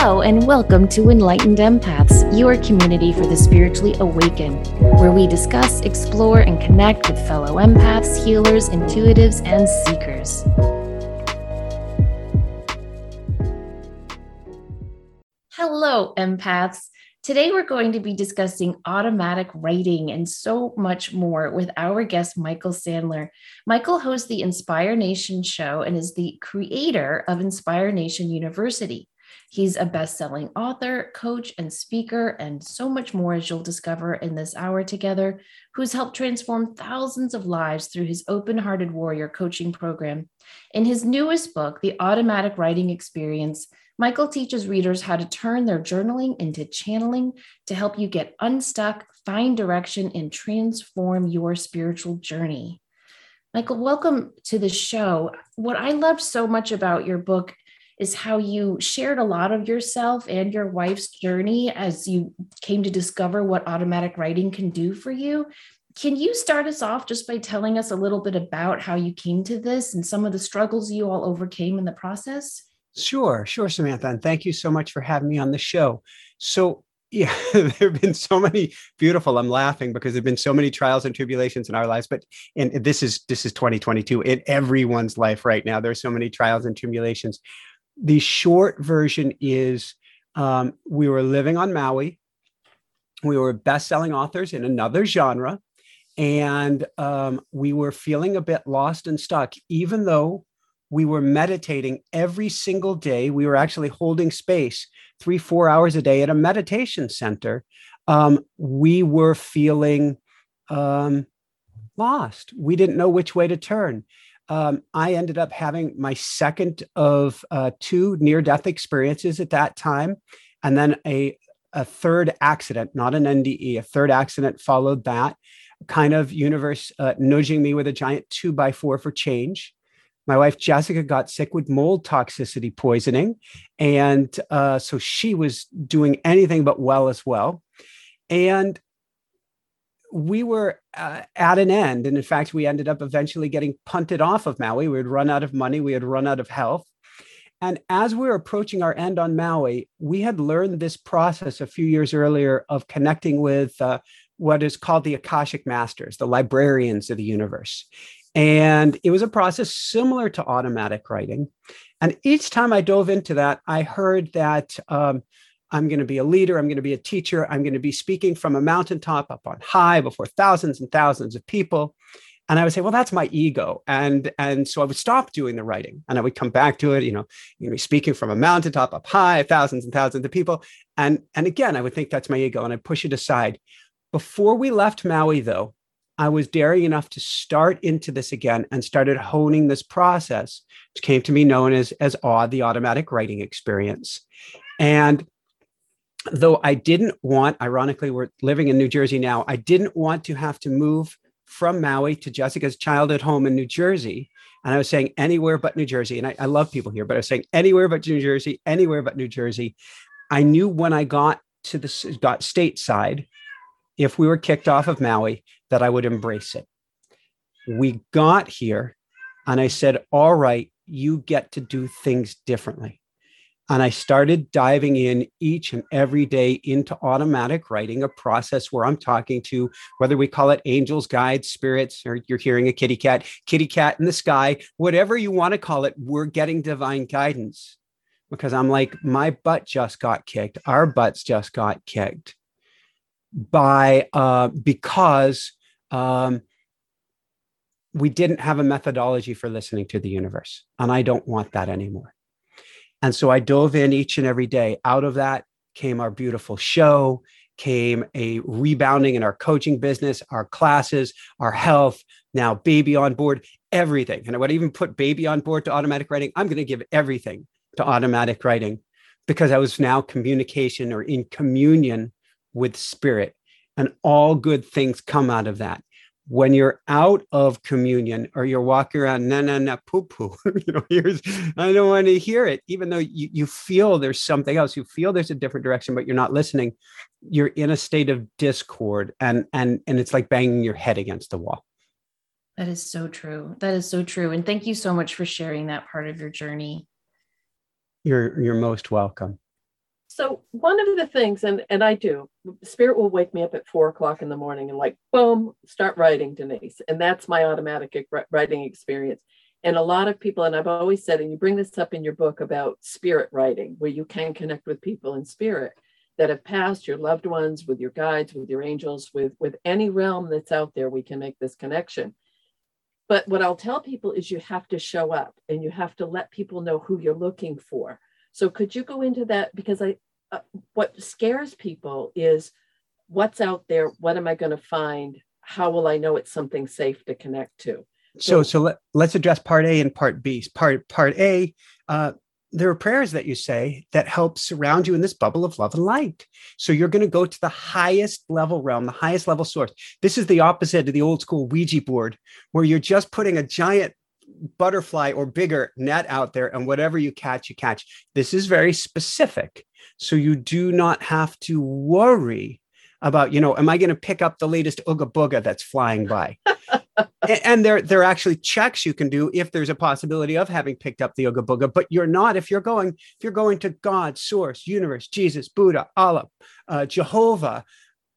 Hello, and welcome to Enlightened Empaths, your community for the spiritually awakened, where we discuss, explore, and connect with fellow empaths, healers, intuitives, and seekers. Hello, empaths. Today, we're going to be discussing automatic writing and so much more with our guest, Michael Sandler. Michael hosts the Inspire Nation show and is the creator of Inspire Nation University. He's a best selling author, coach, and speaker, and so much more, as you'll discover in this hour together, who's helped transform thousands of lives through his open hearted warrior coaching program. In his newest book, The Automatic Writing Experience, Michael teaches readers how to turn their journaling into channeling to help you get unstuck, find direction, and transform your spiritual journey. Michael, welcome to the show. What I loved so much about your book is how you shared a lot of yourself and your wife's journey as you came to discover what automatic writing can do for you. Can you start us off just by telling us a little bit about how you came to this and some of the struggles you all overcame in the process? Sure, sure, Samantha. And thank you so much for having me on the show. So, yeah, there have been so many beautiful. I'm laughing because there have been so many trials and tribulations in our lives. But and this is this is 2022 in everyone's life right now. There's so many trials and tribulations. The short version is um, we were living on Maui. We were best-selling authors in another genre, and um, we were feeling a bit lost and stuck, even though we were meditating every single day. We were actually holding space three, four hours a day at a meditation center. Um, we were feeling um, lost. We didn't know which way to turn. Um, I ended up having my second of uh, two near death experiences at that time. And then a, a third accident, not an NDE, a third accident followed that kind of universe uh, nudging me with a giant two by four for change. My wife Jessica got sick with mold toxicity poisoning. And uh, so she was doing anything but well as well. And we were uh, at an end. And in fact, we ended up eventually getting punted off of Maui. We had run out of money, we had run out of health. And as we were approaching our end on Maui, we had learned this process a few years earlier of connecting with uh, what is called the Akashic Masters, the librarians of the universe. And it was a process similar to automatic writing. And each time I dove into that, I heard that um, I'm going to be a leader, I'm going to be a teacher, I'm going to be speaking from a mountaintop up on high before thousands and thousands of people. And I would say, well, that's my ego. And, and so I would stop doing the writing and I would come back to it, you know, you're be speaking from a mountaintop up high, thousands and thousands of people. And, and again, I would think that's my ego and I push it aside. Before we left Maui, though, I was daring enough to start into this again and started honing this process, which came to be known as, as AUD, the automatic writing experience. And though I didn't want, ironically, we're living in New Jersey now, I didn't want to have to move from Maui to Jessica's childhood home in New Jersey. And I was saying anywhere but New Jersey. And I, I love people here, but I was saying anywhere but New Jersey, anywhere but New Jersey. I knew when I got to the got stateside, if we were kicked off of Maui, that I would embrace it. We got here and I said, All right, you get to do things differently. And I started diving in each and every day into automatic writing, a process where I'm talking to whether we call it angels, guides, spirits, or you're hearing a kitty cat, kitty cat in the sky, whatever you want to call it, we're getting divine guidance. Because I'm like, my butt just got kicked. Our butts just got kicked by uh, because um, we didn't have a methodology for listening to the universe. And I don't want that anymore. And so I dove in each and every day. Out of that came our beautiful show, came a rebounding in our coaching business, our classes, our health, now baby on board, everything. And I would even put baby on board to automatic writing. I'm going to give everything to automatic writing because I was now communication or in communion with spirit and all good things come out of that when you're out of communion or you're walking around na na na poo poo you know here's i don't want to hear it even though you, you feel there's something else you feel there's a different direction but you're not listening you're in a state of discord and and and it's like banging your head against the wall. That is so true. That is so true. And thank you so much for sharing that part of your journey. You're you're most welcome So one of the things, and and I do, spirit will wake me up at four o'clock in the morning and like, boom, start writing, Denise, and that's my automatic writing experience. And a lot of people, and I've always said, and you bring this up in your book about spirit writing, where you can connect with people in spirit that have passed, your loved ones, with your guides, with your angels, with with any realm that's out there, we can make this connection. But what I'll tell people is you have to show up and you have to let people know who you're looking for. So could you go into that because I uh, what scares people is what's out there what am i going to find how will i know it's something safe to connect to so so let, let's address part a and part b part part a uh, there are prayers that you say that help surround you in this bubble of love and light. So you're going to go to the highest level realm, the highest level source. This is the opposite of the old school Ouija board, where you're just putting a giant butterfly or bigger net out there, and whatever you catch, you catch. This is very specific. So you do not have to worry about, you know, am I going to pick up the latest Ooga Booga that's flying by? and there, there are actually checks you can do if there's a possibility of having picked up the Ooga Booga, but you're not. If you're going, if you're going to God, Source, Universe, Jesus, Buddha, Allah, uh, Jehovah,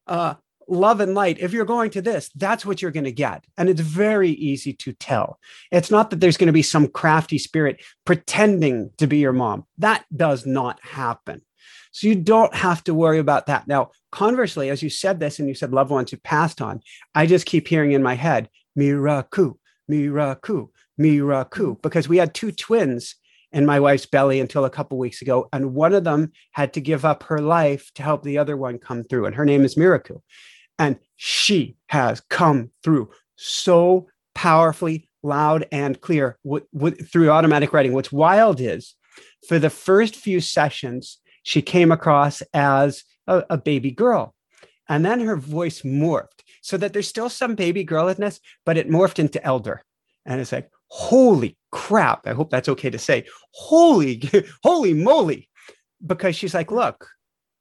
uh, love and light, if you're going to this, that's what you're going to get. And it's very easy to tell. It's not that there's going to be some crafty spirit pretending to be your mom. That does not happen. So you don't have to worry about that. Now, conversely, as you said this and you said loved ones who passed on, I just keep hearing in my head, Miraku, Miraku, Miraku, mm-hmm. because we had two twins in my wife's belly until a couple weeks ago. And one of them had to give up her life to help the other one come through. And her name is Miraku. And she has come through so powerfully, loud, and clear through automatic writing. What's wild is for the first few sessions, she came across as a, a baby girl. And then her voice morphed so that there's still some baby girlness, but it morphed into elder. And it's like, holy crap. I hope that's okay to say. Holy, holy moly. Because she's like, look,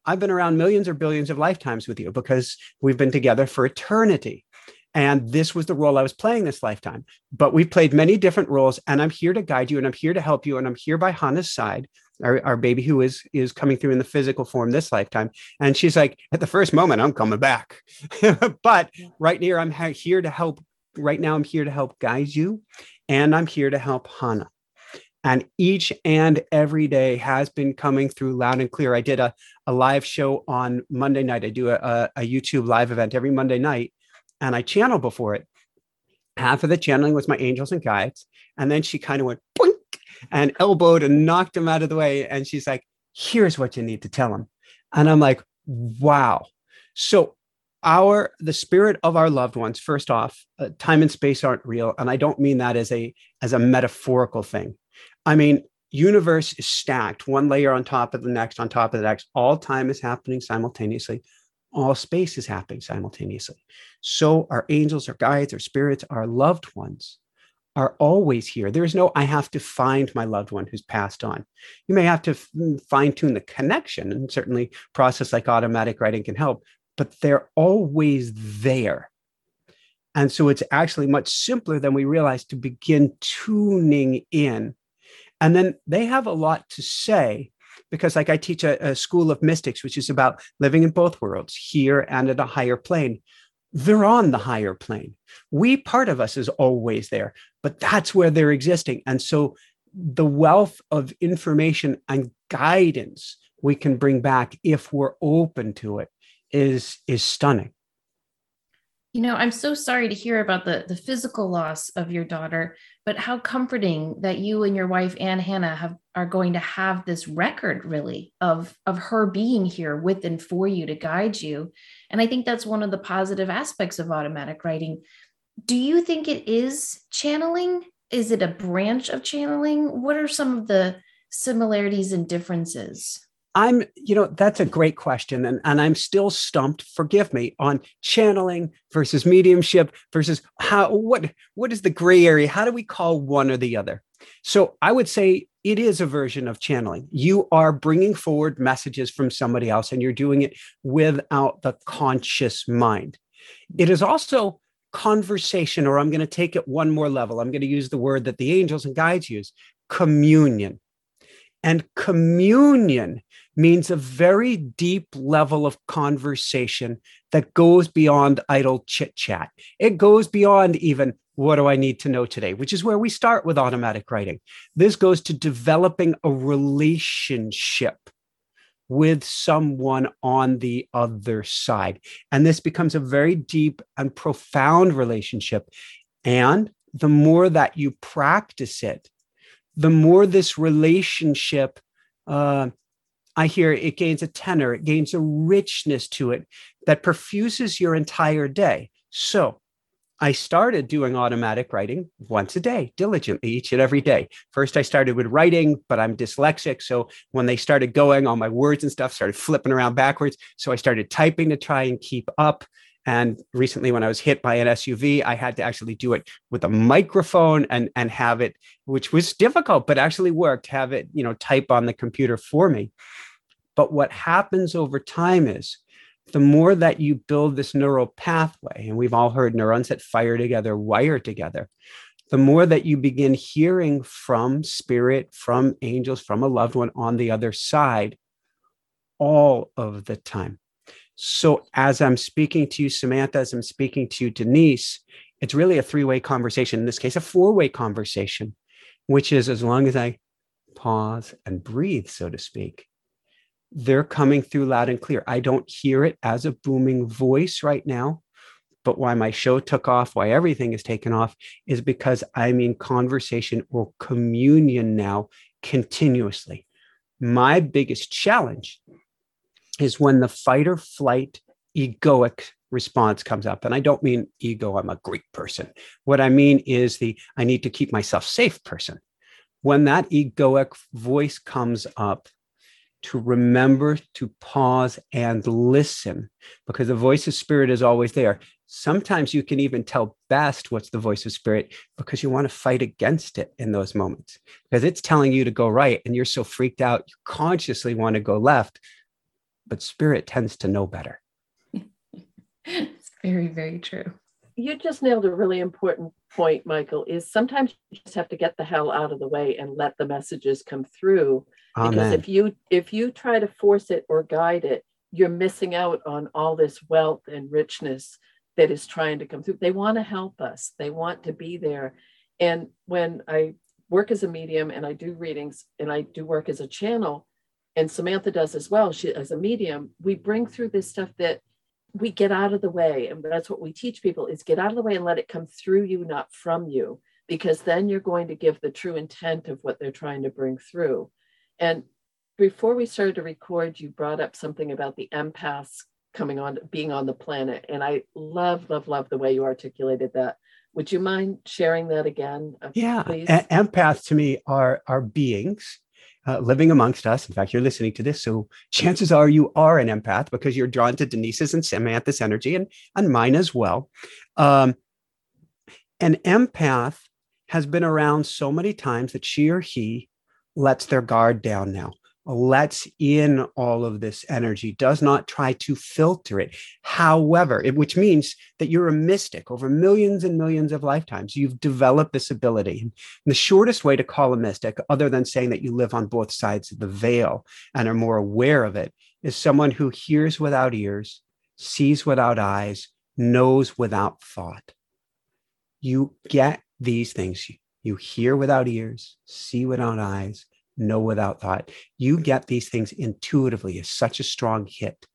I've been around millions or billions of lifetimes with you because we've been together for eternity. And this was the role I was playing this lifetime. But we've played many different roles, and I'm here to guide you, and I'm here to help you, and I'm here by Hannah's side our, our baby who is is coming through in the physical form this lifetime. And she's like at the first moment i'm coming back. But right here i'm here to help. Right now i'm here to help guide you and i'm here to help hannah and each and every day has been coming through loud and clear i did a, a live show on monday night i do a, a youtube live event every monday night and i channel before it half of the channeling was my angels and guides and then she kind of went and elbowed and knocked him out of the way. And she's like, here's what you need to tell him. And I'm like, wow. So our the spirit of our loved ones first off uh, time and space aren't real and i don't mean that as a as a metaphorical thing i mean universe is stacked one layer on top of the next on top of the next all time is happening simultaneously all space is happening simultaneously so our angels our guides our spirits our loved ones are always here. There's no, I have to find my loved one who's passed on. You may have to mm, fine tune the connection, and certainly process like automatic writing can help, but they're always there. And so it's actually much simpler than we realize to begin tuning in. And then they have a lot to say because, like, I teach a, a school of mystics, which is about living in both worlds, here and at a higher plane they're on the higher plane. We, part of us, is always there, but that's where they're existing. And so the wealth of information and guidance we can bring back if we're open to it is is stunning you know i'm so sorry to hear about the the physical loss of your daughter but how comforting that you and your wife anne hannah have are going to have this record really of of her being here with and for you to guide you. And i think that's one of the positive aspects of automatic writing. Do you think it is channeling? Is it a branch of channeling? What are some of the similarities and differences I'm, you know, that's a great question. And, and I'm still stumped, forgive me, on channeling versus mediumship versus how, what, what is the gray area? How do we call one or the other? So I would say it is a version of channeling. You are bringing forward messages from somebody else and you're doing it without the conscious mind. It is also conversation, or I'm going to take it one more level. I'm going to use the word that the angels and guides use communion And communion means a very deep level of conversation that goes beyond idle chit chat. It goes beyond even what do I need to know today, which is where we start with automatic writing. This goes to developing a relationship with someone on the other side. And this becomes a very deep and profound relationship. And the more that you practice it, the more this relationship, uh, I hear it gains a tenor, it gains a richness to it that perfuses your entire day. So I started doing automatic writing once a day, diligently, each and every day. First, I started with writing, but I'm dyslexic. So when they started going, all my words and stuff started flipping around backwards. So I started typing to try and keep up. And recently, when I was hit by an SUV, I had to actually do it with a microphone and, and have it, which was difficult, but actually worked, have it, you know, type on the computer for me. But what happens over time is the more that you build this neural pathway, and we've all heard neurons that fire together, wire together, the more that you begin hearing from spirit, from angels, from a loved one on the other side all of the time. So, as I'm speaking to you, Samantha, as I'm speaking to you, Denise, it's really a three way conversation. In this case, a four way conversation, which is as long as I pause and breathe, so to speak, they're coming through loud and clear. I don't hear it as a booming voice right now. But why my show took off, why everything is taken off, is because I'm in conversation or communion now continuously. My biggest challenge is when the fight or flight egoic response comes up. And I don't mean ego, I'm a Greek person. What I mean is the I need to keep myself safe person. When that egoic voice comes up, to remember to pause and listen because the voice of spirit is always there. Sometimes you can even tell best what's the voice of spirit because you want to fight against it in those moments because it's telling you to go right and you're so freaked out, you consciously want to go left. But spirit tends to know better. it's very, very true. You just nailed a really important point, Michael, is sometimes you just have to get the hell out of the way and let the messages come through Amen. because if you if you try to force it or guide it you're missing out on all this wealth and richness that is trying to come through they want to help us they want to be there and when i work as a medium and i do readings and i do work as a channel and samantha does as well she as a medium we bring through this stuff that we get out of the way and that's what we teach people is get out of the way and let it come through you not from you because then you're going to give the true intent of what they're trying to bring through and before we started to record, you brought up something about the empaths coming on, being on the planet. And I love, love, love the way you articulated that. Would you mind sharing that again? Uh, yeah. Please? Empaths to me are, are beings uh, living amongst us. In fact, you're listening to this. So chances are you are an empath because you're drawn to Denise's and Samantha's energy and, and mine as well. Um, an empath has been around so many times that she or he lets their guard down now, lets in all of this energy, does not try to filter it. However, it, which means that you're a mystic over millions and millions of lifetimes. You've developed this ability. And the shortest way to call a mystic, other than saying that you live on both sides of the veil and are more aware of it, is someone who hears without ears, sees without eyes, knows without thought. You get these things. You hear without ears, see without eyes, know without thought. You get these things intuitively as such a strong hit.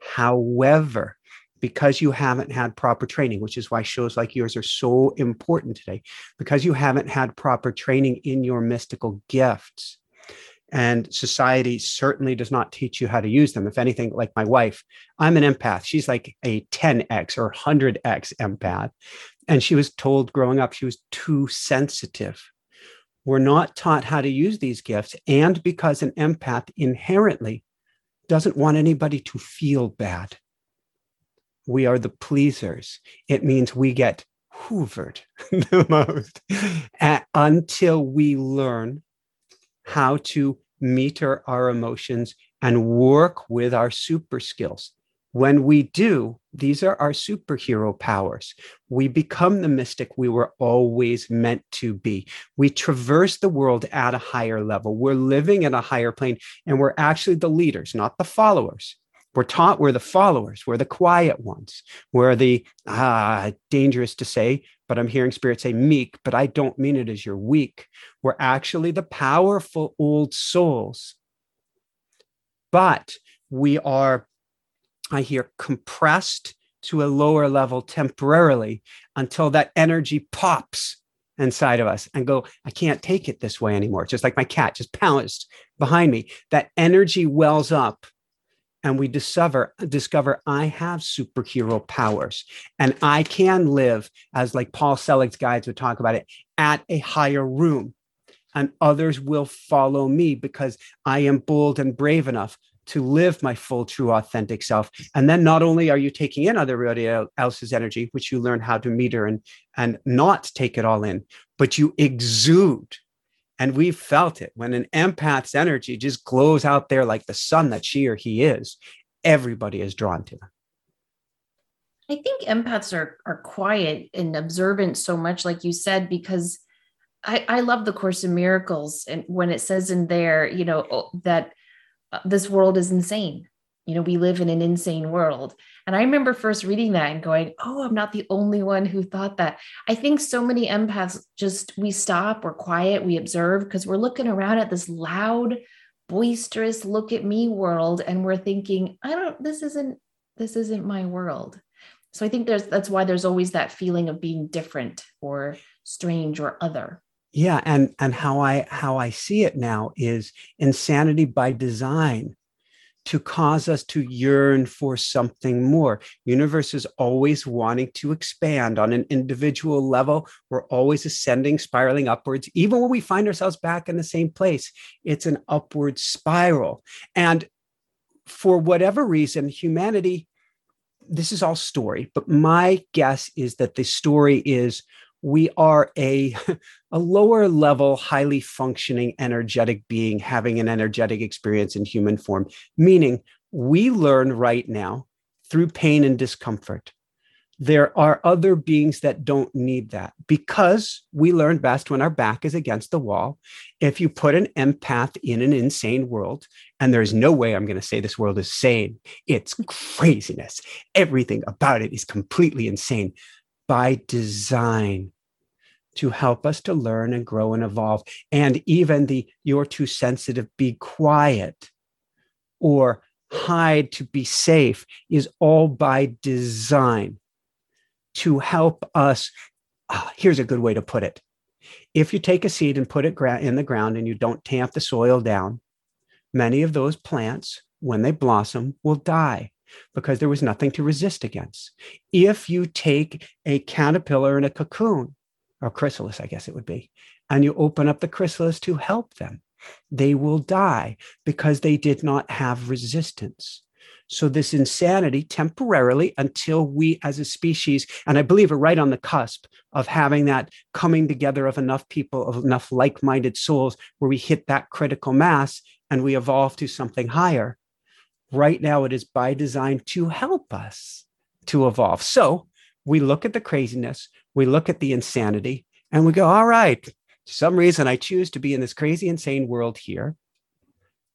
However, because you haven't had proper training, which is why shows like yours are so important today, because you haven't had proper training in your mystical gifts. And society certainly does not teach you how to use them. If anything, like my wife, I'm an empath. She's like a 10x or 100x empath. And she was told growing up she was too sensitive. We're not taught how to use these gifts. And because an empath inherently doesn't want anybody to feel bad, we are the pleasers. It means we get hoovered the most until we learn how to meter our emotions and work with our super skills When we do, these are our superhero powers. We become the mystic we were always meant to be. We traverse the world at a higher level. We're living at a higher plane, and we're actually the leaders, not the followers. We're taught we're the followers, we're the quiet ones, we're the ah, dangerous to say, but I'm hearing spirit say meek, but I don't mean it as you're weak. We're actually the powerful old souls. But we are, I hear, compressed to a lower level temporarily until that energy pops inside of us and go, I can't take it this way anymore. Just like my cat just pounced behind me. That energy wells up and we discover discover I have superhero powers and I can live as like Paul Selig's guides would talk about it at a higher room and others will follow me because I am bold and brave enough to live my full true authentic self and then not only are you taking in other everybody else's energy which you learn how to meter and and not take it all in but you exude and we've felt it when an empath's energy just glows out there like the sun that she or he is, everybody is drawn to them. I think empaths are are quiet and observant so much, like you said, because I, I love the Course in Miracles and when it says in there, you know, that Uh, this world is insane you know, we live in an insane world. And I remember first reading that and going, oh, I'm not the only one who thought that. I think so many empaths just, we stop, we're quiet, we observe because we're looking around at this loud, boisterous, look at me world. And we're thinking, I don't, this isn't, this isn't my world. So I think there's, that's why there's always that feeling of being different or strange or other yeah and and how i how i see it now is insanity by design to cause us to yearn for something more. Universe is always wanting to expand on an individual level. We're always ascending, spiraling upwards. Even when we find ourselves back in the same place, it's an upward spiral. And for whatever reason, humanity, this is all story, but my guess is that the story is we are a, a lower level, highly functioning, energetic being having an energetic experience in human form, meaning we learn right now through pain and discomfort. There are other beings that don't need that because we learn best when our back is against the wall. If you put an empath in an insane world, and there's no way I'm going to say this world is sane, it's craziness. Everything about it is completely insane by design to help us to learn and grow and evolve. And even the you're too sensitive, be quiet or hide to be safe is all by design to help us. Uh, here's a good way to put it. If you take a seed and put it in the ground and you don't tamp the soil down, many of those plants, when they blossom, will die because there was nothing to resist against. If you take a caterpillar in a cocoon or chrysalis, I guess it would be, and you open up the chrysalis to help them, they will die because they did not have resistance. So, this insanity temporarily until we as a species, and I believe are right on the cusp of having that coming together of enough people, of enough like minded souls where we hit that critical mass and we evolve to something higher. Right now, it is by design to help us to evolve. So, we look at the craziness, we look at the insanity and we go, all right, for some reason I choose to be in this crazy, insane world here.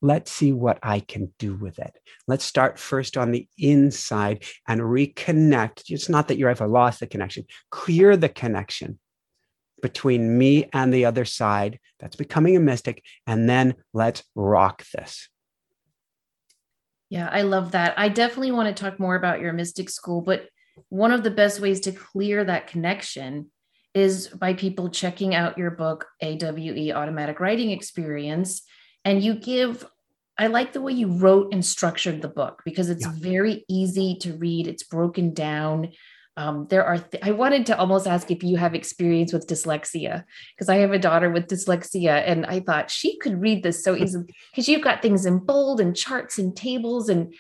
Let's see what I can do with it. Let's start first on the inside and reconnect. It's not that you ever lost the connection, clear the connection between me and the other side that's becoming a mystic. And then let's rock this. Yeah, I love that. I definitely want to talk more about your mystic school, but one of the best ways to clear that connection is by people checking out your book, AWE Automatic Writing Experience. And you give, I like the way you wrote and structured the book because it's yeah. very easy to read, it's broken down. Um, there are, th- I wanted to almost ask if you have experience with dyslexia because I have a daughter with dyslexia and I thought she could read this so easily because you've got things in bold and charts and tables. And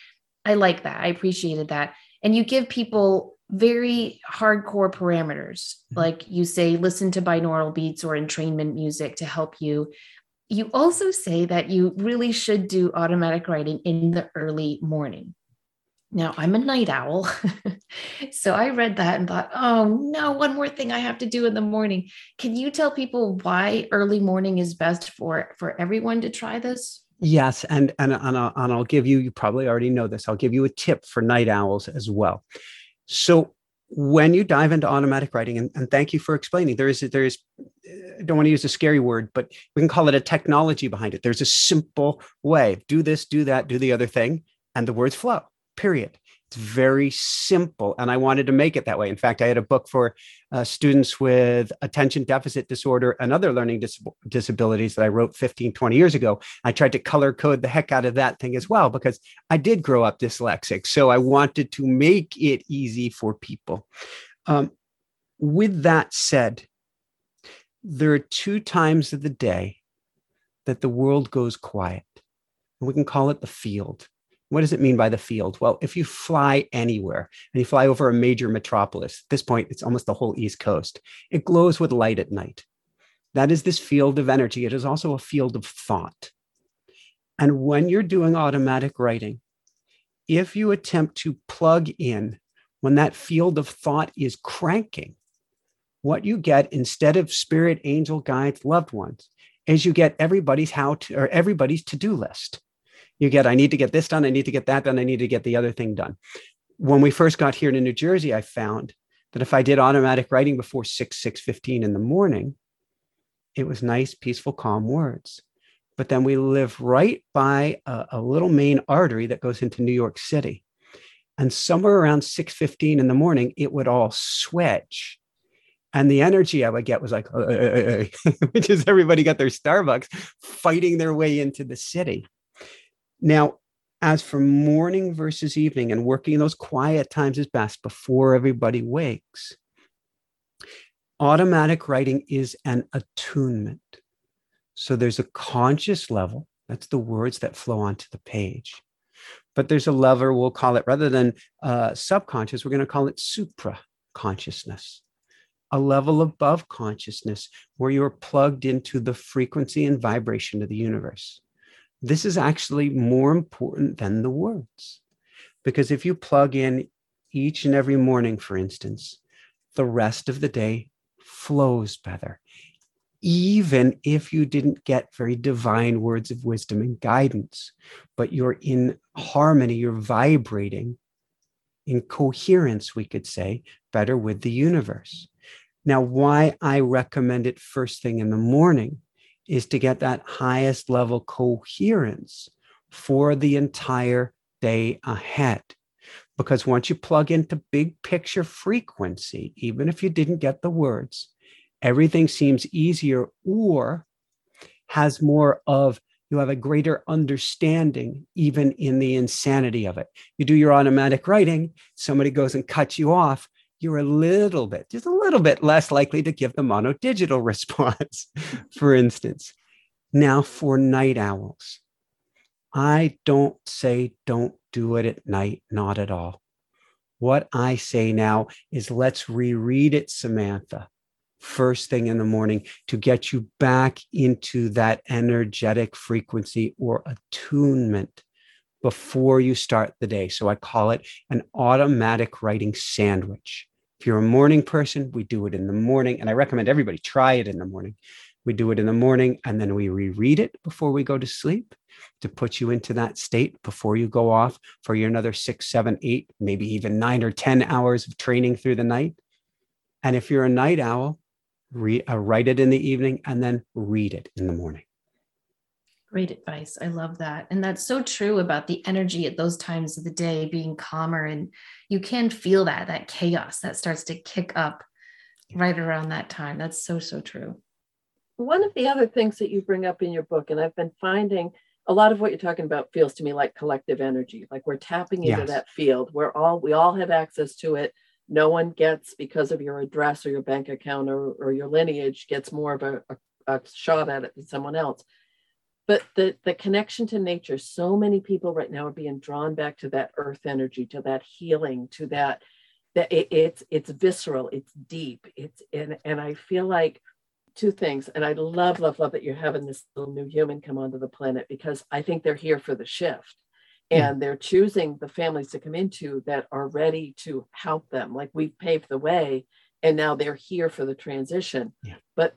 I like that. I appreciated that and you give people very hardcore parameters mm-hmm. like you say listen to binaural beats or entrainment music to help you you also say that you really should do automatic writing in the early morning Now, I'm a night owl. so I read that and thought, oh no, one more thing I have to do in the morning. Can you tell people why early morning is best for for everyone to try this? Yes, and and and I'll, and I'll give you you probably already know this. I'll give you a tip for night owls as well. So when you dive into automatic writing, and, and thank you for explaining, there is there is I don't want to use a scary word, but we can call it a technology behind it. There's a simple way: do this, do that, do the other thing, and the words flow period. It's very simple. And I wanted to make it that way. In fact, I had a book for uh, students with attention deficit disorder and other learning dis- disabilities that I wrote 15, 20 years ago. I tried to color code the heck out of that thing as well because I did grow up dyslexic. So I wanted to make it easy for people. Um, with that said, there are two times of the day that the world goes quiet. We can call it the field. What does it mean by the field? Well, if you fly anywhere and you fly over a major metropolis, at this point, it's almost the whole East Coast, it glows with light at night. That is this field of energy. It is also a field of thought. And when you're doing automatic writing, if you attempt to plug in when that field of thought is cranking, what you get instead of spirit, angel, guides, loved ones, is you get everybody's how to or everybody's to-do list you get i need to get this done i need to get that done i need to get the other thing done. When we first got here to new jersey i found that if i did automatic writing before 6 6.15 in the morning it was nice peaceful calm words. But then we live right by a, a little main artery that goes into new york city. And somewhere around 6.15 in the morning it would all switch and the energy I would get was like, which is everybody got their Starbucks fighting their way into the city. Now, as for morning versus evening and working in those quiet times is best before everybody wakes, automatic writing is an attunement. So there's a conscious level, that's the words that flow onto the page. But there's a level, we'll call it rather than uh, subconscious, we're going to call it supra consciousness, a level above consciousness where you're plugged into the frequency and vibration of the universe this is actually more important than the words. Because if you plug in each and every morning, for instance, the rest of the day flows better. Even if you didn't get very divine words of wisdom and guidance, but you're in harmony, you're vibrating in coherence, we could say, better with the universe. Now, why I recommend it first thing in the morning is to get that highest level coherence for the entire day ahead. Because once you plug into big picture frequency, even if you didn't get the words, everything seems easier or has more of you have a greater understanding even in the insanity of it. You do your automatic writing, somebody goes and cuts you off, you're a little bit, just a little bit less likely to give the monodigital response, for instance. Now, for night owls, I don't say don't do it at night, not at all. What I say now is let's reread it, Samantha, first thing in the morning to get you back into that energetic frequency or attunement before you start the day. So I call it an automatic writing sandwich. If you're a morning person, we do it in the morning. And I recommend everybody try it in the morning. We do it in the morning and then we reread it before we go to sleep to put you into that state before you go off for your another six, seven, eight, maybe even nine or 10 hours of training through the night. And if you're a night owl, re- uh, write it in the evening and then read it in the morning. Great advice. I love that. And that's so true about the energy at those times of the day being calmer. And you can feel that, that chaos that starts to kick up right around that time. That's so, so true. One of the other things that you bring up in your book, and I've been finding a lot of what you're talking about feels to me like collective energy, like we're tapping into yes. that field where all we all have access to it. No one gets because of your address or your bank account or, or your lineage gets more of a, a, a shot at it than someone else but the the connection to nature so many people right now are being drawn back to that earth energy to that healing to that that it, it's it's visceral it's deep it's and and i feel like two things and i love love love that you're having this little new human come onto the planet because i think they're here for the shift. Hmm. And they're choosing the families to come into that are ready to help them. Like we've paved the way and now they're here for the transition. Yeah. but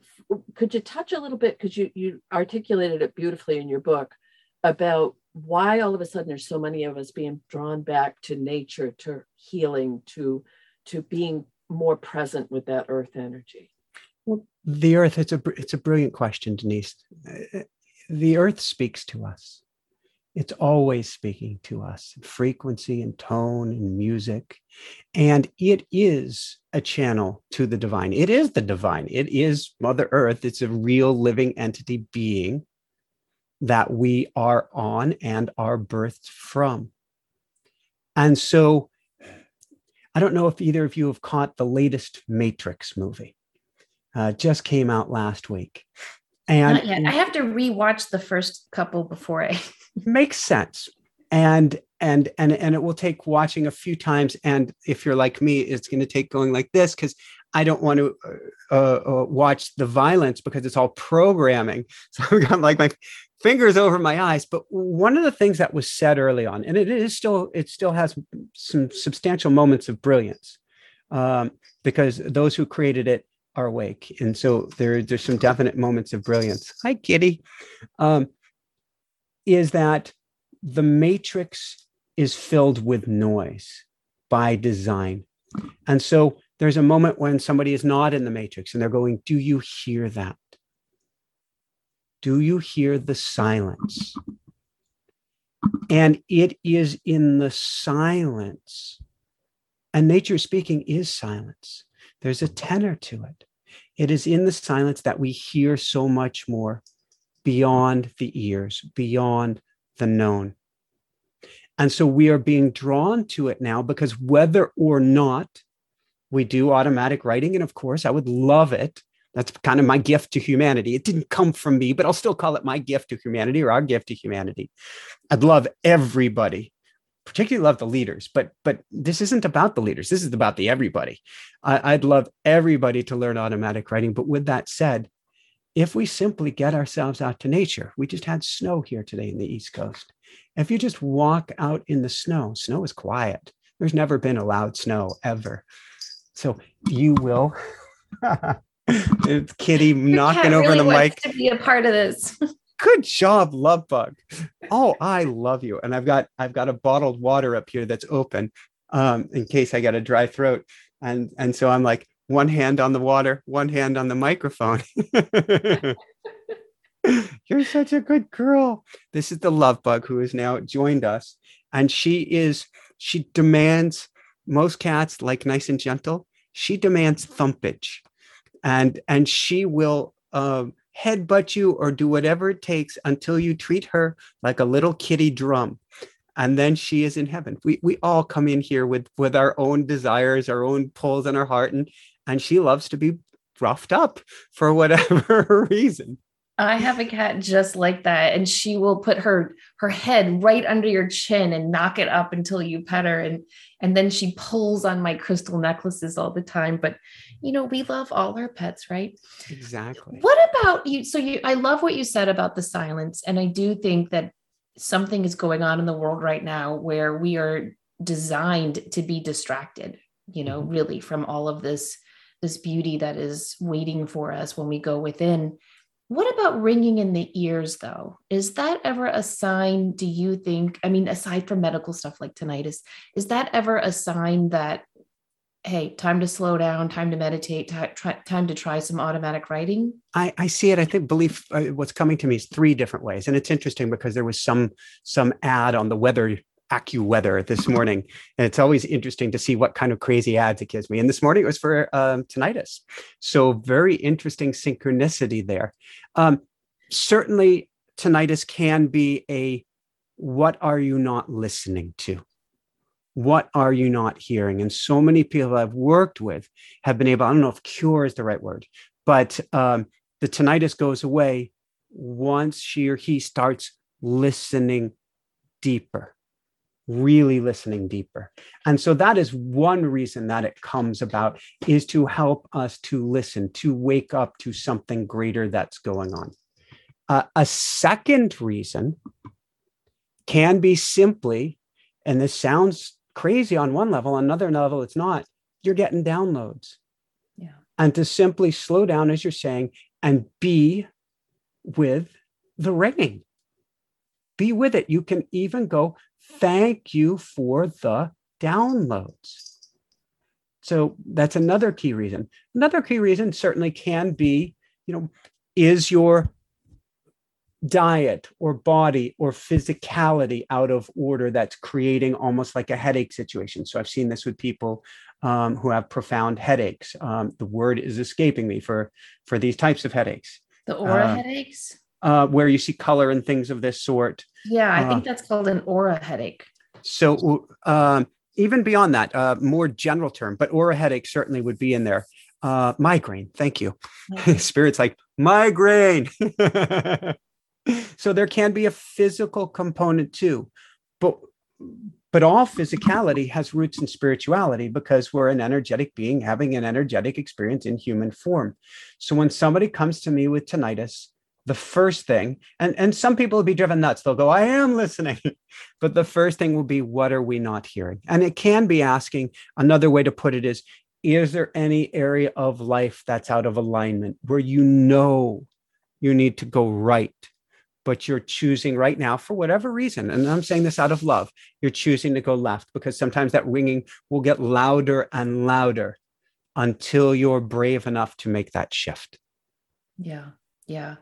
could you touch a little bit because you you articulated it beautifully in your book about why all of a sudden there's so many of us being drawn back to nature to healing to to being more present with that earth energy? Well, the earth it's a it's a brilliant question denise. Uh, the earth speaks to us it's always speaking to us in frequency and tone and music. And it is a channel to the divine. It is the divine. It is mother earth. It's a real living entity being that we are on and are birthed from. And so i don't know if either of you have caught the latest matrix movie. Uh, just came out last week. And. I have to rewatch the first couple before I. makes sense. And and and and it will take watching a few times. And if you're like me it's going to take going like this because i don't want to uh, uh, watch the violence because it's all programming. So i've got like my fingers over my eyes. But one of the things that was said early on and it is still it still has some substantial moments of brilliance um, because those who created it are awake. And so there, there's some definite moments of brilliance. Hi kitty. Um, is that the matrix is filled with noise by design. And so there's a moment when somebody is not in the matrix and they're going, Do you hear that? Do you hear the silence? And it is in the silence, and nature speaking is silence. There's a tenor to it. It is in the silence that we hear so much more beyond the ears, beyond the known. And so we are being drawn to it now because whether or not we do automatic writing, and of course, I would love it. That's kind of my gift to humanity. It didn't come from me, but I'll still call it my gift to humanity or our gift to humanity. I'd love everybody, particularly love the leaders, but but this isn't about the leaders. This is about the everybody. I, I'd love everybody to learn automatic writing. But with that said, if we simply get ourselves out to nature, we just had snow here today in the East Coast. If you just walk out in the snow, snow is quiet. There's never been a loud snow ever. So you will. it's Kitty knocking over really the mic. to be a part of this. Good job, love bug. Oh, I love you. And I've got I've got a bottled water up here that's open um, in case I got a dry throat. And and so I'm like one hand on the water, one hand on the microphone. You're such a good girl. This is the love bug who has now joined us. And she is, she demands most cats like nice and gentle. She demands thumpage. And and she will um headbutt you or do whatever it takes until you treat her like a little kitty drum and then she is in heaven we we all come in here with with our own desires our own pulls in our heart and and she loves to be roughed up for whatever reason I have a cat just like that, and she will put her her head right under your chin and knock it up until you pet her, and and then she pulls on my crystal necklaces all the time. But you know, we love all our pets, right? exactly What about you? So you, I love what you said about the silence, and I do think that something is going on in the world right now where we are designed to be distracted. You know, Mhm. really from all of this this beauty that is waiting for us when we go within. What about ringing in the ears, though? Is that ever a sign, do you think? I mean, aside from medical stuff like tinnitus, is that ever a sign that, hey, time to slow down, time to meditate, ti- try, time to try some automatic writing? I, I see it. I think belief. Uh, what's coming to me is three different ways, and it's interesting because there was some some ad on the weather AccuWeather this morning, and it's always interesting to see what kind of crazy ads it gives me. And this morning it was for um, tinnitus, so very interesting synchronicity there. Um, certainly, tinnitus can be a what are you not listening to? What are you not hearing? And so many people I've worked with have been able. I don't know if cure is the right word, but um, the tinnitus goes away once she or he starts listening deeper really listening deeper and so that is one reason that it comes about is to help us to listen to wake up to something greater that's going on uh, a second reason can be simply, and this sounds crazy on one level, another level, it's not, you're getting downloads. Yeah. And to simply slow down, as you're saying, and be with the ringing. Be with it. You can even go, thank you for the downloads. So that's another key reason. Another key reason certainly can be, you know, is your diet or body or physicality out of order that's creating almost like a headache situation. So I've seen this with people um, who have profound headaches. Um, the word is escaping me for for these types of headaches. The aura uh, headaches. Uh, where you see color and things of this sort. Yeah, I think uh, that's called an aura headache. So um, even beyond that, uh, more general term, but aura headache certainly would be in there. Uh, migraine. Thank you. Okay. Spirit's like migraine. so there can be a physical component too, but but all physicality has roots in spirituality because we're an energetic being having an energetic experience in human form. So when somebody comes to me with tinnitus, the first thing, and, and some people will be driven nuts. They'll go, I am listening. but the first thing will be, what are we not hearing? And it can be asking another way to put it is, is there any area of life that's out of alignment where you know you need to go right? but you're choosing right now for whatever reason and i'm saying this out of love you're choosing to go left because sometimes that ringing will get louder and louder until you're brave enough to make that shift yeah yeah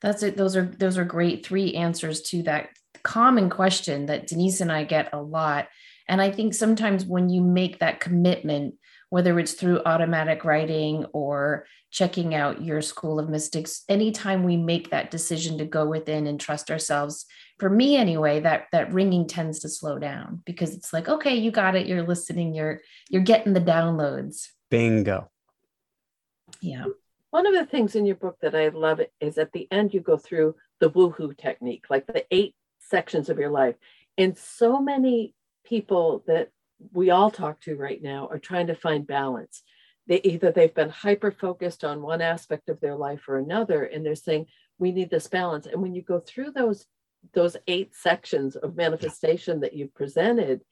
that's it. Those are those are great three answers to that common question that denise and i get a lot. And i think sometimes when you make that commitment whether it's through automatic writing or checking out your school of mystics anytime we make that decision to go within and trust ourselves for me anyway that that ringing tends to slow down because it's like okay you got it. You're listening. You're you're getting the downloads. Bingo. Yeah one of the things in your book that i love is at the end you go through the woohoo technique like the eight sections of your life and so many people that we all talk to right now are trying to find balance. They either they've been hyper focused on one aspect of their life or another, and they're saying we need this balance. And when you go through those those eight sections of manifestation that you presented,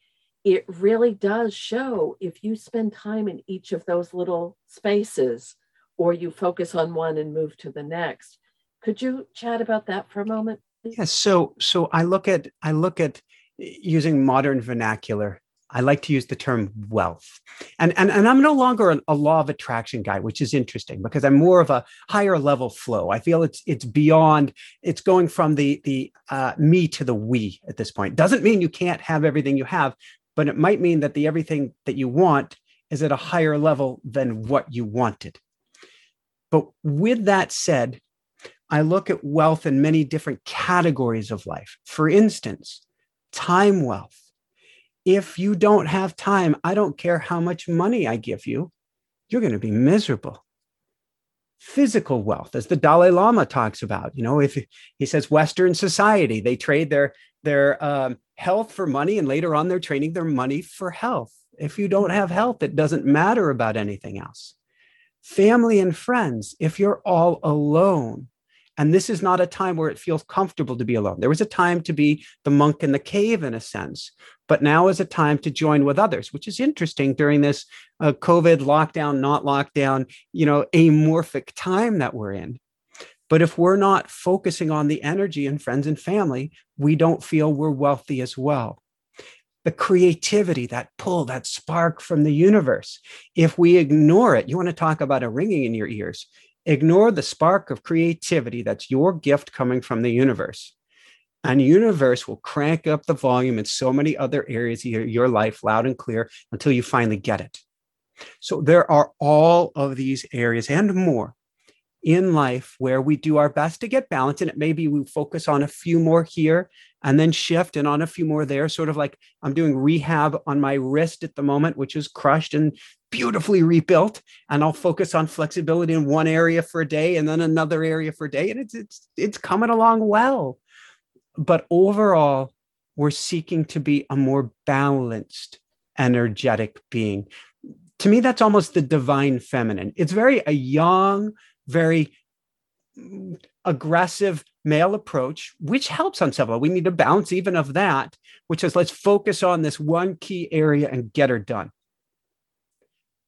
it really does show if you spend time in each of those little spaces or you focus on one and move to the next. Could you chat about that for a moment? Yes. Yeah, so so I look at I look at using modern vernacular I like to use the term wealth. And, and, and I'm no longer a, a, law of attraction guy, which is interesting because I'm more of a higher level flow. I feel it's it's beyond, it's going from the, the uh, me to the we at this point. Doesn't mean you can't have everything you have, but it might mean that the everything that you want is at a higher level than what you wanted. But with that said, I look at wealth in many different categories of life. For instance, time wealth if you don't have time, I don't care how much money I give you, you're going to be miserable. Physical wealth, as the Dalai Lama talks about, you know, if he says Western society, they trade their their um, health for money, and later on they're trading their money for health. If you don't have health, it doesn't matter about anything else. Family and friends, if you're all alone, and this is not a time where it feels comfortable to be alone. There was a time to be the monk in the cave, in a sense, but now is a time to join with others, which is interesting during this uh, COVID lockdown, not lockdown, you know, amorphic time that we're in. But if we're not focusing on the energy and friends and family, we don't feel we're wealthy as well. The creativity, that pull, that spark from the universe. If we ignore it, you want to talk about a ringing in your ears. Ignore the spark of creativity that's your gift coming from the universe. And the universe will crank up the volume in so many other areas of your life loud and clear until you finally get it. So there are all of these areas and more in life where we do our best to get balance. And it may be we focus on a few more here and then shift and on a few more there, sort of like I'm doing rehab on my wrist at the moment, which is crushed and beautifully rebuilt. And I'll focus on flexibility in one area for a day and then another area for a day. And it's it's it's coming along well. But overall, we're seeking to be a more balanced, energetic being. To me, that's almost the divine feminine. It's very a young, very aggressive, male approach, which helps on several. We need to bounce even of that, which is let's focus on this one key area and get her done.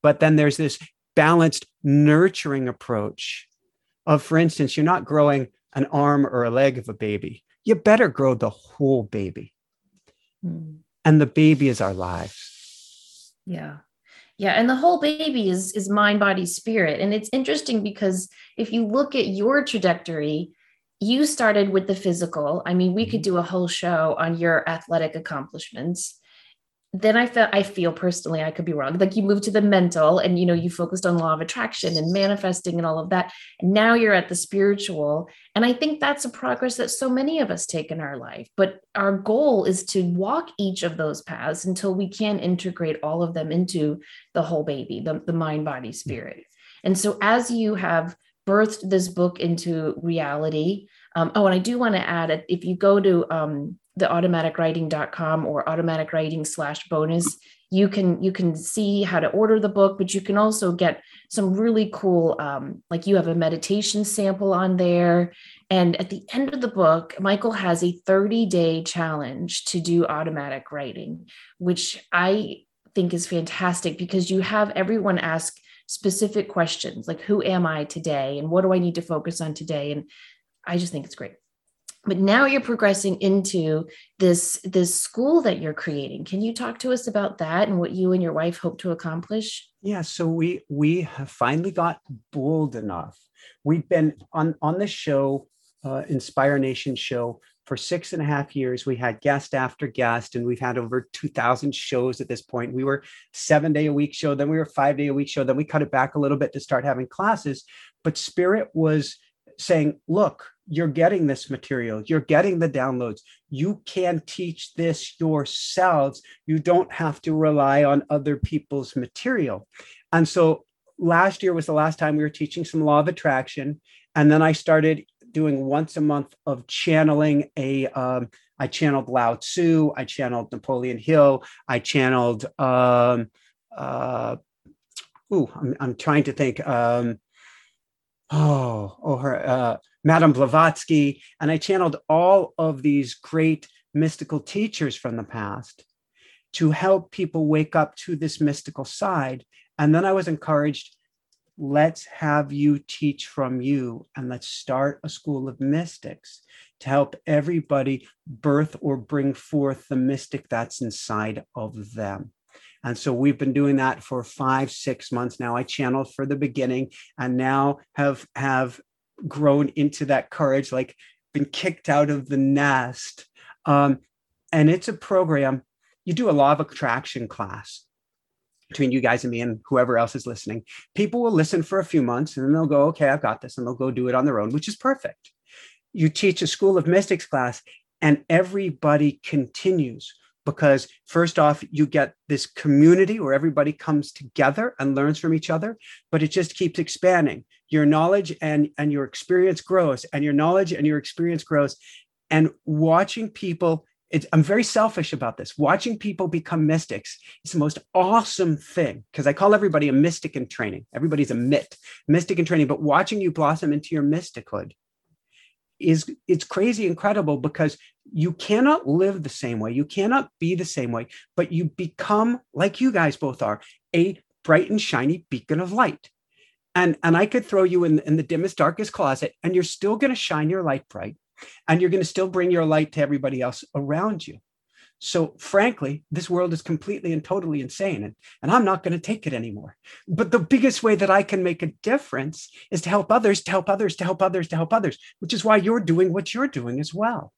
But then there's this balanced, nurturing approach of, for instance, you're not growing an arm or a leg of a baby. You better grow the whole baby. Mm. And the baby is our lives. Yeah. Yeah, and the whole baby is is mind, body, spirit. And it's interesting because if you look at your trajectory, you started with the physical. I mean, we could mm-hmm. do a whole show on your athletic accomplishments then I felt I feel personally I could be wrong. Like you moved to the mental and you know you focused on law of attraction and manifesting and all of that. And now you're at the spiritual. And I think that's a progress that so many of us take in our life. But our goal is to walk each of those paths until we can integrate all of them into the whole baby, the, the mind, body, spirit. And so as you have birthed this book into reality, um, oh, and I do want to add if you go to um, the automaticwriting.com or automatic writing slash bonus you can you can see how to order the book but you can also get some really cool um, like you have a meditation sample on there. And at the end of the book michael has a 30 day challenge to do automatic writing which i think is fantastic because you have everyone ask specific questions like who am i today? And what do i need to focus on today? And i just think it's great but now you're progressing into this this school that you're creating. Can you talk to us about that and what you and your wife hope to accomplish? Yeah so we we have finally got bold enough. We've been on on the show uh, inspire nation show for six and a half years. We had guest after guest and we've had over 2000 shows at this point. We were seven day a week show then we were five day a week show then we cut it back a little bit to start having classes. But spirit was saying look you're getting this material, you're getting the downloads. You can teach this yourselves. You don't have to rely on other people's material. And so last year was the last time we were teaching some law of attraction. And then I started doing once a month of channeling a. Um, I channeled Lao Tzu, I channeled Napoleon Hill, I channeled um, uh, ooh, I'm, I'm trying to think. Um, oh, oh, her uh, Madame Blavatsky, and I channeled all of these great mystical teachers from the past to help people wake up to this mystical side. And then I was encouraged let's have you teach from you and let's start a school of mystics to help everybody birth or bring forth the mystic that's inside of them. And so we've been doing that for five, six months now. I channeled for the beginning and now have have grown into that courage, like been kicked out of the nest. Um, and it's a program, you do a law of attraction class between you guys and me and whoever else is listening. People will listen for a few months and then they'll go, okay, I've got this, and they'll go do it on their own, which is perfect. You teach a School of Mystics class, and everybody continues because first off you get this community where everybody comes together and learns from each other but it just keeps expanding your knowledge and and your experience grows and your knowledge and your experience grows. And watching people it's, i'm very selfish about this. Watching people become mystics is the most awesome thing because i call everybody a mystic in training. Everybody's a myth mystic in training but watching you blossom into your mystichood is it's crazy incredible because you cannot live the same way you cannot be the same way but you become like you guys both are a bright and shiny beacon of light and and i could throw you in, in the dimmest darkest closet and you're still going to shine your light bright and you're going to still bring your light to everybody else around you so, frankly, this world is completely and totally insane, and, and I'm not going to take it anymore. But the biggest way that I can make a difference is to help others, to help others, to help others, to help others, which is why you're doing what you're doing as well.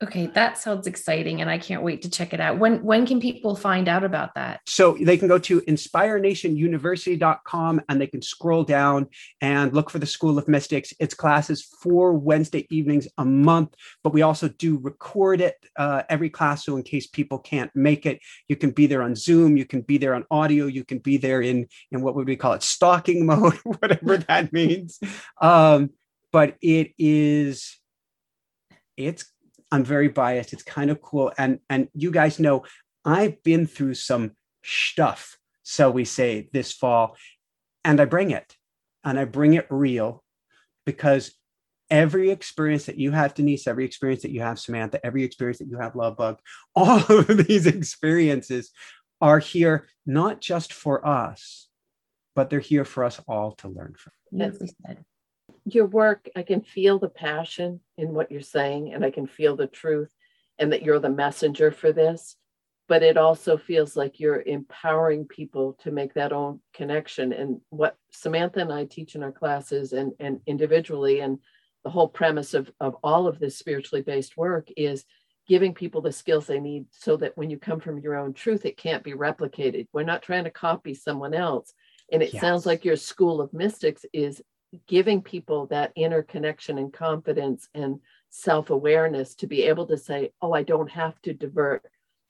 Okay, that sounds exciting and I can't wait to check it out. When when can people find out about that? So they can go to inspirenationuniversity.com and they can scroll down and look for the School of Mystics. It's classes four Wednesday evenings a month, but we also do record it uh, every class. So in case people can't make it, you can be there on Zoom, you can be there on audio, you can be there in in what would we call it, stalking mode, whatever that means. Um, but it is it's I'm very biased. It's kind of cool. And and you guys know I've been through some stuff, so we say this fall, and I bring it, and I bring it real, because every experience that you have, Denise, every experience that you have, Samantha, every experience that you have, Love Bug, all of these experiences are here not just for us, but they're here for us all to learn from. Said. Your work, I can feel the passion in what you're saying, and I can feel the truth, and that you're the messenger for this. But it also feels like you're empowering people to make that own connection. And what Samantha and I teach in our classes and, and individually, and the whole premise of, of all of this spiritually based work is giving people the skills they need so that when you come from your own truth, it can't be replicated. We're not trying to copy someone else. And it yes. sounds like your school of mystics is giving people that inner connection and confidence and self awareness to be able to say, oh, I don't have to divert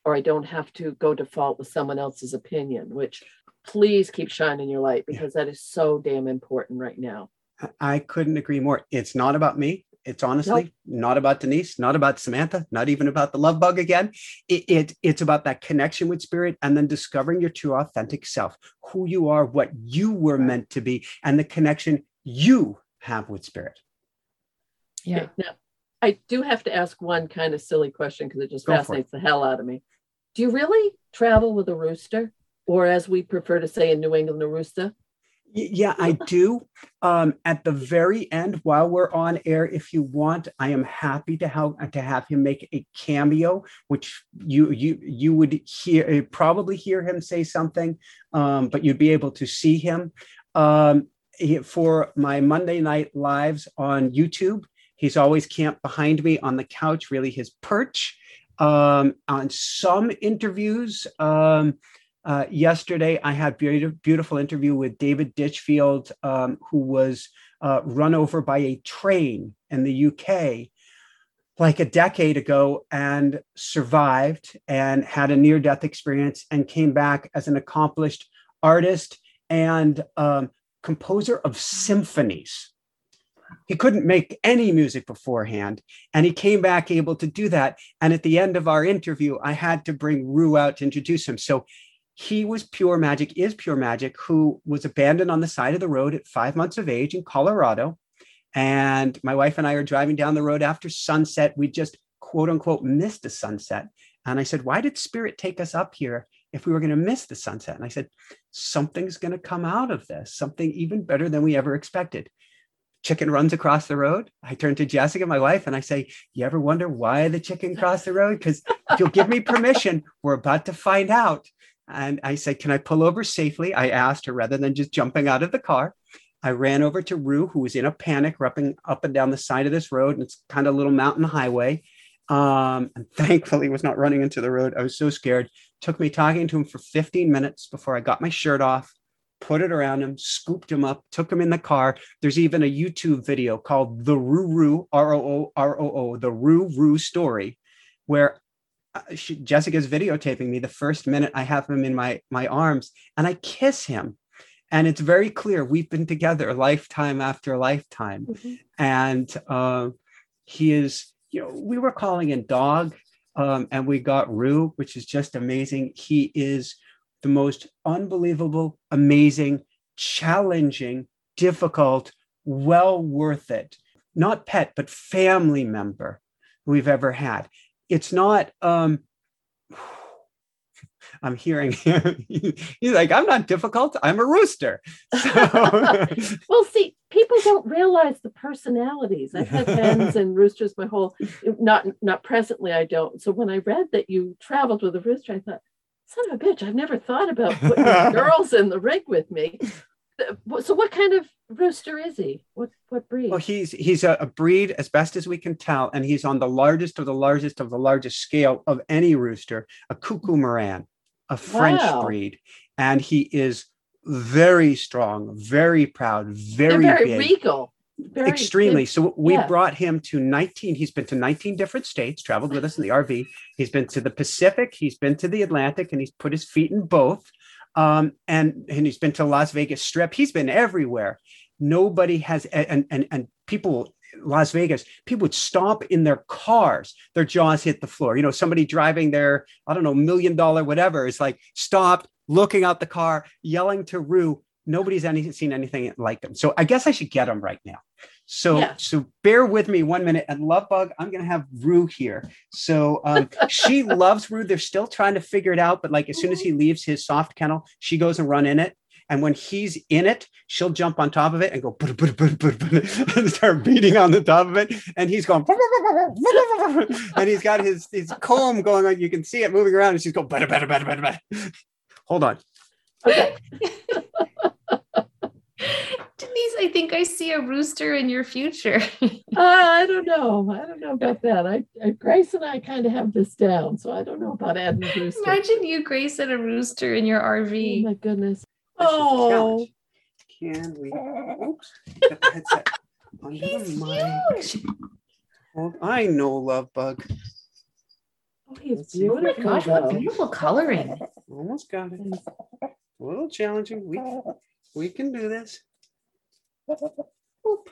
or I don't have to go default with someone else's opinion, which please keep shining your light because yeah. that is so damn important right now. I couldn't agree more. It's not about me. It's honestly nope. not about Denise, not about Samantha, not even about the love bug again. It, it, it's about that connection with spirit and then discovering your true authentic self, who you are, what you were meant to be, and the connection you have with spirit. Yeah. Okay, now, I do have to ask one kind of silly question because it just Go fascinates the hell out of me. Do you really travel with a rooster, or as we prefer to say in New England, a rooster? Yeah, I do. Um, at the very end, while we're on air, if you want, I am happy to help to have him make a cameo, which you you you would hear probably hear him say something, um, but you'd be able to see him. Um, for my Monday night lives on YouTube, he's always camped behind me on the couch, really his perch. Um, on some interviews, um, uh, yesterday, I had beautiful, beautiful interview with David Ditchfield, um, who was uh, run over by a train in the UK like a decade ago and survived and had a near death experience and came back as an accomplished artist and um, composer of symphonies. He couldn't make any music beforehand, and he came back able to do that. And at the end of our interview, I had to bring Rue out to introduce him. So he was pure magic, is pure magic, who was abandoned on the side of the road at five months of age in Colorado. And my wife and I are driving down the road after sunset. We just quote unquote missed a sunset. And I said, Why did Spirit take us up here if we were going to miss the sunset? And I said, Something's going to come out of this, something even better than we ever expected. Chicken runs across the road. I turn to Jessica, my wife, and I say, You ever wonder why the chicken crossed the road? Because if you'll give me permission, we're about to find out. And I said, Can I pull over safely? I asked her rather than just jumping out of the car. I ran over to Rue, who was in a panic, rupping up and down the side of this road. And it's kind of a little mountain highway. Um, and thankfully was not running into the road. I was so scared. took me talking to him for 15 minutes before I got my shirt off, put it around him, scooped him up, took him in the car. There's even a YouTube video called The Roo Roo, R O O R O O, The Roo Roo Story, where uh, she, Jessica's videotaping me the first minute I have him in my my arms, and I kiss him, and it's very clear we've been together lifetime after lifetime, mm-hmm. and uh, he is. You know, we were calling in dog, um, and we got Rue, which is just amazing. He is the most unbelievable, amazing, challenging, difficult, well worth it, not pet, but family member we've ever had it's not um I'm hearing him. He's like, I'm not difficult. I'm a rooster. So. well, see, people don't realize the personalities. I've had hens and roosters my whole not not presently. I don't. So when I read that you traveled with a rooster, I thought, son of a bitch, I've never thought about putting girls in the rig with me so what kind of rooster is he what what breed well he's he's a, a, breed as best as we can tell and he's on the largest of the largest of the largest scale of any rooster a cuckoo Marans a french wow. breed and he is very strong very proud very, very big, regal very extremely big. so we yeah. brought him to 19 he's been to 19 different states traveled with us in the rv he's been to the pacific he's been to the atlantic and he's put his feet in both um, and and he's been to Las Vegas Strip. He's been everywhere. Nobody has and and and people Las Vegas, people would stomp in their cars, their jaws hit the floor. You know, somebody driving their, I don't know, million dollar whatever is like stopped, looking out the car, yelling to Rue. Nobody's any, seen anything like them. So I guess I should get them right now. So, Yeah. so bear with me one minute. And Love Bug, I'm going to have Rue here. So, um, she loves Rue. They're still trying to figure it out. But like as soon as he leaves his soft kennel, she goes and run in it. And when he's in it, she'll jump on top of it and go and start beating on the top of it. And he's going, and he's got his his comb going on. You can see it moving around. And she's going, better, better, better, better, better. Hold on. Okay. Denise, I think I see a rooster in your future. Uh, I don't know. I don't know about that. I, I Grace and I kind of have this down, so I don't know about adding a rooster. Imagine you, Grace, and a rooster in your RV. Oh RV. my goodness. This is the Oh. Can we? Oops. Get the headset under He's the mic. Hold- I know, love bug. oh, he's. Oh my gosh, what beautiful coloring. Almost got it. Mm. A little challenging. We we can do this. Oop.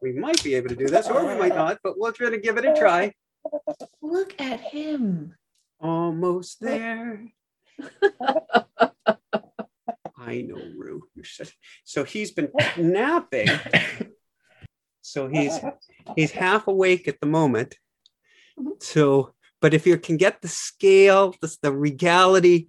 We might be able to do this, or we might not, but we'll try to give it a try. Look at him. Almost there. I know, Rue. So he's been napping. So he's he's half awake at the moment. So, but if you can get the scale, the, the regality,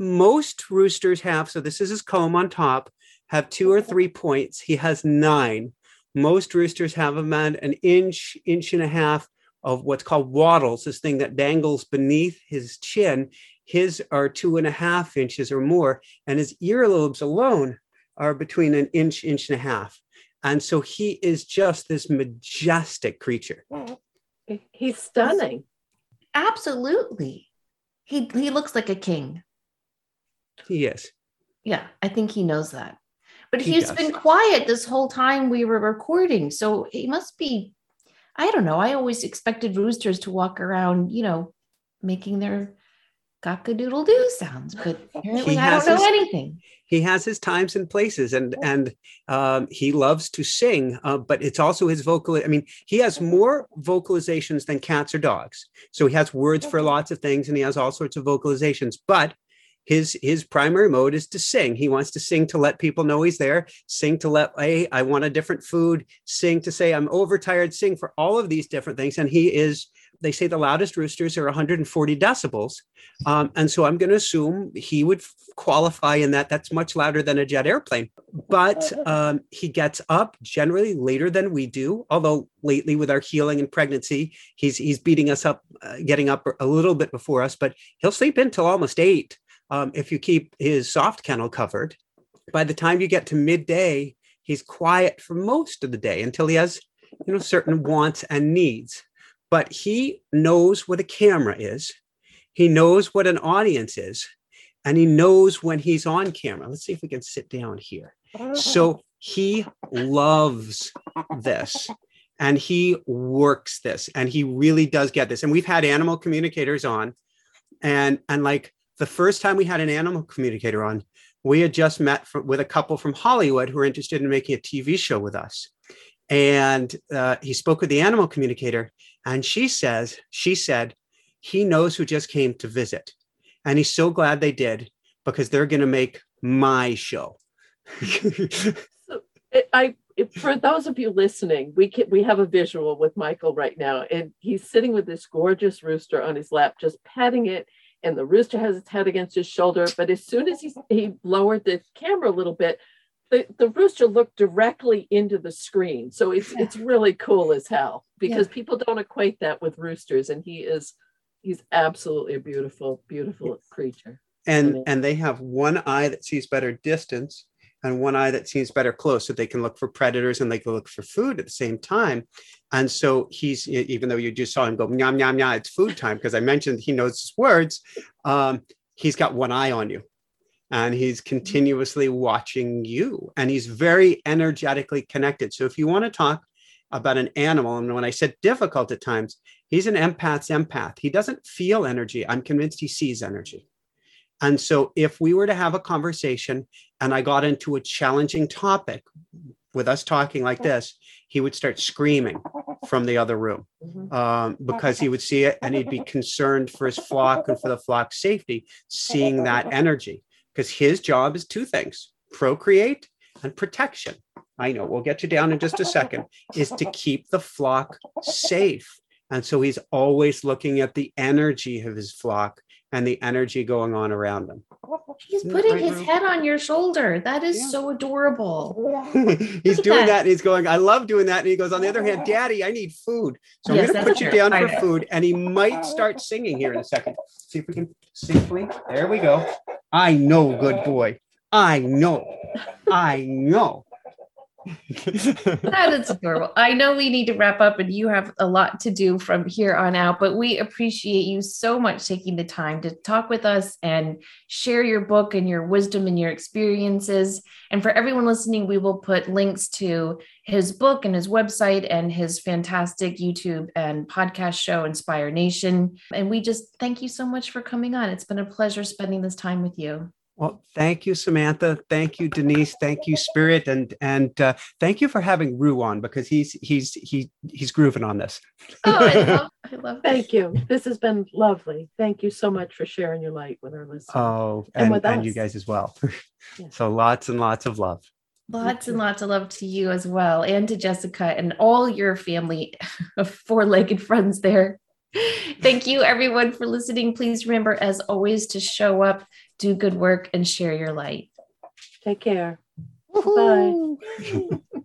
most roosters have. So this is his comb on top. Have two or three points. He has nine. Most roosters have about an inch, inch and a half of what's called wattles, this thing that dangles beneath his chin. His are two and a half inches or more, and his earlobes alone are between an inch, inch and a half. And so he is just this majestic creature. He's stunning. Absolutely. He he looks like a king. He is. Yeah, I think he knows that. But He he's does. been quiet this whole time we were recording. So he must be, I don't know. I always expected roosters to walk around, you know, making their cock-a-doodle doo sounds, but apparently He I don't know his- anything. he has his times and places and and um, he loves to sing uh, but it's also his vocal i mean he has more vocalizations than cats or dogs. So he has words for lots of things and he has all sorts of vocalizations but his his primary mode is to sing. He wants to sing to let people know he's there sing to let hey i want a different food sing to say i'm overtired sing for all of these different things and he is they say the loudest roosters are 140 decibels. Um, and so i'm going to assume he would qualify in that that's much louder than a jet airplane. But um, he gets up generally later than we do although lately with our healing and pregnancy he's he's beating us up uh, getting up a little bit before us but he'll sleep until almost eight um, if you keep his soft kennel covered. By the time you get to midday he's quiet for most of the day until he has you know certain wants and needs but he knows what a camera is. He knows what an audience is. And he knows when he's on camera. Let's see if we can sit down here. So he loves this. And he works this. And he really does get this. And we've had animal communicators on. And and like the first time we had an animal communicator on we had just met fr- with a couple from hollywood who were interested in making a tv show with us and uh, he spoke with the animal communicator and she says she said he knows who just came to visit and he's so glad they did because they're going to make my show It- I it- for those of you listening, we can, we have a visual with Michael right now, and he's sitting with this gorgeous rooster on his lap, just petting it, and the rooster has its head against his shoulder. But as soon as he he lowered the camera a little bit, the, the rooster looked directly into the screen. So it's Yeah. it's really cool as hell because people don't equate that with roosters, and he is he's absolutely a beautiful, beautiful creature. and Mhm. and they have one eye that sees better distance and one eye that sees better close so they can look for predators and they can look for food at the same time and so he's even though you just saw him go yum yum yum it's food time because i mentioned he knows his words um, he's got one eye on you and he's continuously watching you and he's very energetically connected. So if you want to talk about an animal and when i said difficult at times he's an empath's empath. He doesn't feel energy. I'm convinced he sees energy. And so, if we were to have a conversation and I got into a challenging topic with us talking like this, he would start screaming from the other room um, because he would see it and he'd be concerned for his flock and for the flock's safety, seeing that energy. Because his job is two things procreate and protection. I know we'll get you down in just a second, is to keep the flock safe. And so he's always looking at the energy of his flock and the energy going on around them. Oh, he's putting his head on your shoulder. That is yeah. so adorable. he's doing that. that. and he's going, I love doing that. And he goes, on the other hand, Daddy, I need food. So yes, I'm going to put you down for food. And he might start singing here in a second. See if we can safely. There we go. I know, good boy. I know. I know that is adorable. I know we need to wrap up and you have a lot to do from here on out, but we appreciate you so much taking the time to talk with us and share your book and your wisdom and your experiences. And for everyone listening, we will put links to his book and his website and his fantastic YouTube and podcast show, Inspire Nation. And we just thank you so much for coming on. It's been a pleasure spending this time with you. Well, thank you, Samantha. Thank you, Denise. Thank you, Spirit, and and uh, thank you for having Rue on because he's he's he he's grooving on this. oh, I love, I love. Thank you. This has been lovely. Thank you so much for sharing your light with our listeners. Oh, and, and with and you guys as well. yeah. So lots and lots of love. Lots and lots of love to you as well, and to Jessica and all your family of four-legged friends there. Thank you, everyone, for listening. Please remember, as always, to show up do good work and share your light. Take care. Bye.